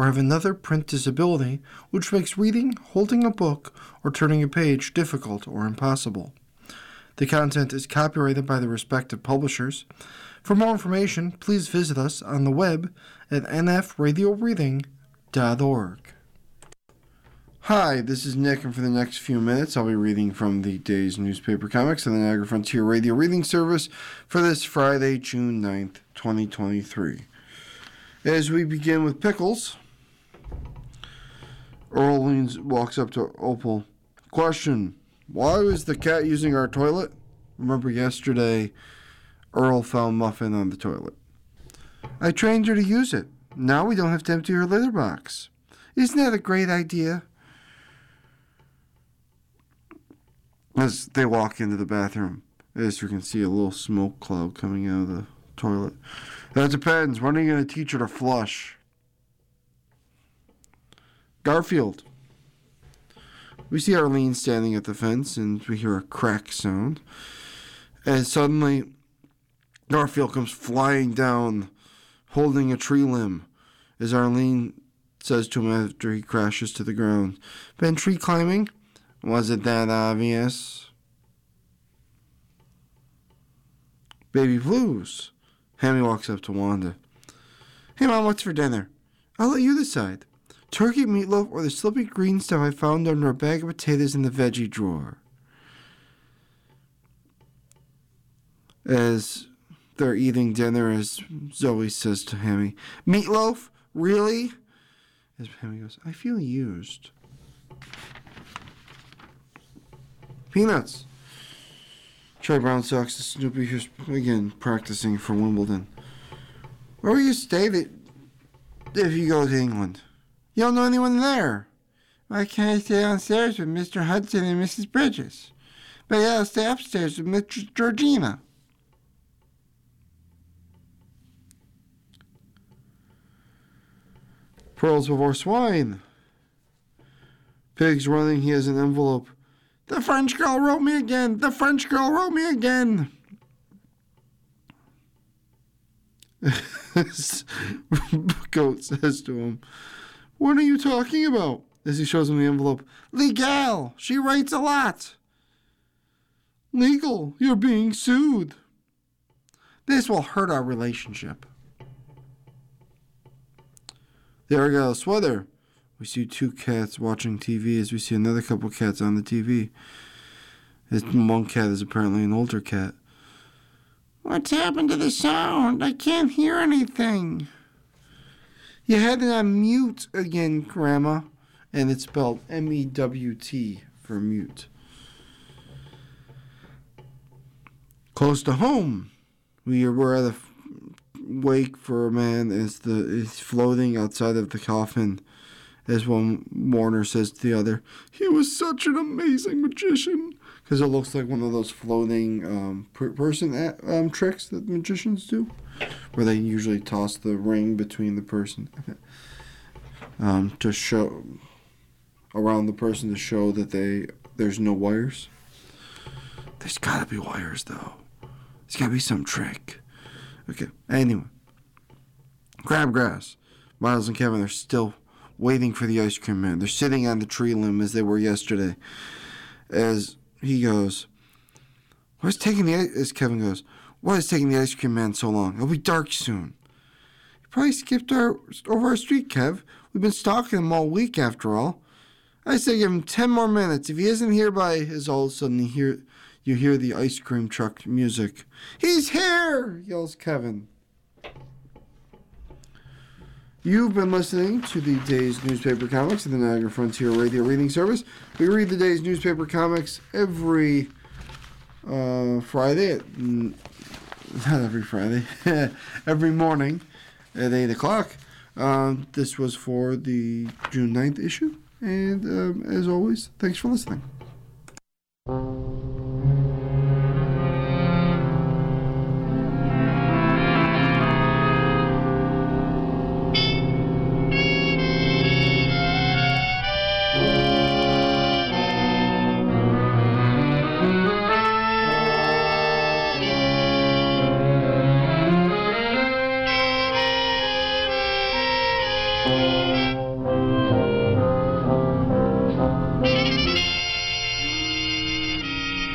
or have another print disability which makes reading, holding a book, or turning a page difficult or impossible. The content is copyrighted by the respective publishers. For more information, please visit us on the web at nfradioreading.org. Hi, this is Nick, and for the next few minutes, I'll be reading from the day's newspaper comics on the Niagara Frontier Radio Reading Service for this Friday, June 9th, 2023. As we begin with Pickles, Earl leans, walks up to Opal. Question Why was the cat using our toilet? Remember yesterday, Earl found Muffin on the toilet. I trained her to use it. Now we don't have to empty her litter box. Isn't that a great idea? As they walk into the bathroom, as you can see a little smoke cloud coming out of the toilet. That depends. When are you going to teach her to flush? Garfield. We see Arlene standing at the fence and we hear a crack sound. And suddenly, Garfield comes flying down, holding a tree limb, as Arlene says to him after he crashes to the ground. Been tree climbing? Was it that obvious? Baby Blues. Hammie walks up to Wanda. Hey, Mom, what's for dinner? I'll let you decide. Turkey meatloaf or the slippy green stuff I found under a bag of potatoes in the veggie drawer. As they're eating dinner, as Zoe says to Hammie, Meatloaf? Really? As Hammie goes, I feel used. Peanuts. Charlie Brown socks to Snoopy, who's again practicing for Wimbledon. Where will you stay if you go to England? You don't know anyone there. Why can't I stay downstairs with Mr. Hudson and Mrs. Bridges? But yeah, I'll stay upstairs with Miss Georgina. Pearls before swine. Pig's running, he has an envelope. The French girl wrote me again. The French girl wrote me again. Goat says to him, What are you talking about? As he shows him the envelope. Legal. She writes a lot. Legal. You're being sued. This will hurt our relationship. There we go. Sweater. We see two cats watching TV as we see another couple cats on the TV. This one cat is apparently an older cat. What's happened to the sound? I can't hear anything. You had it on mute again, Grandma. And it's spelled M E W T for mute. Close to home. We were at a wake for a man as the is floating outside of the coffin. As one mourner says to the other, he was such an amazing magician because it looks like one of those floating um, per- person at, um, tricks that magicians do, where they usually toss the ring between the person um, to show around the person to show that they there's no wires. There's gotta be wires though. There's gotta be some trick. Okay. Anyway, crabgrass. Miles and Kevin are still waiting for the ice cream man. They're sitting on the tree limb as they were yesterday. As he goes, What's taking the ice? Kevin goes, Why is taking the ice cream man so long? It'll be dark soon. He probably skipped our over our street, Kev. We've been stalking him all week, after all. I say give him ten more minutes. If he isn't here by, as all of a sudden you hear, you hear the ice cream truck music. He's here! yells Kevin. You've been listening to the day's newspaper comics of the Niagara Frontier Radio Reading Service. We read the day's newspaper comics every uh, Friday, at, not every Friday, every morning at 8 o'clock. Um, this was for the June 9th issue. And um, as always, thanks for listening.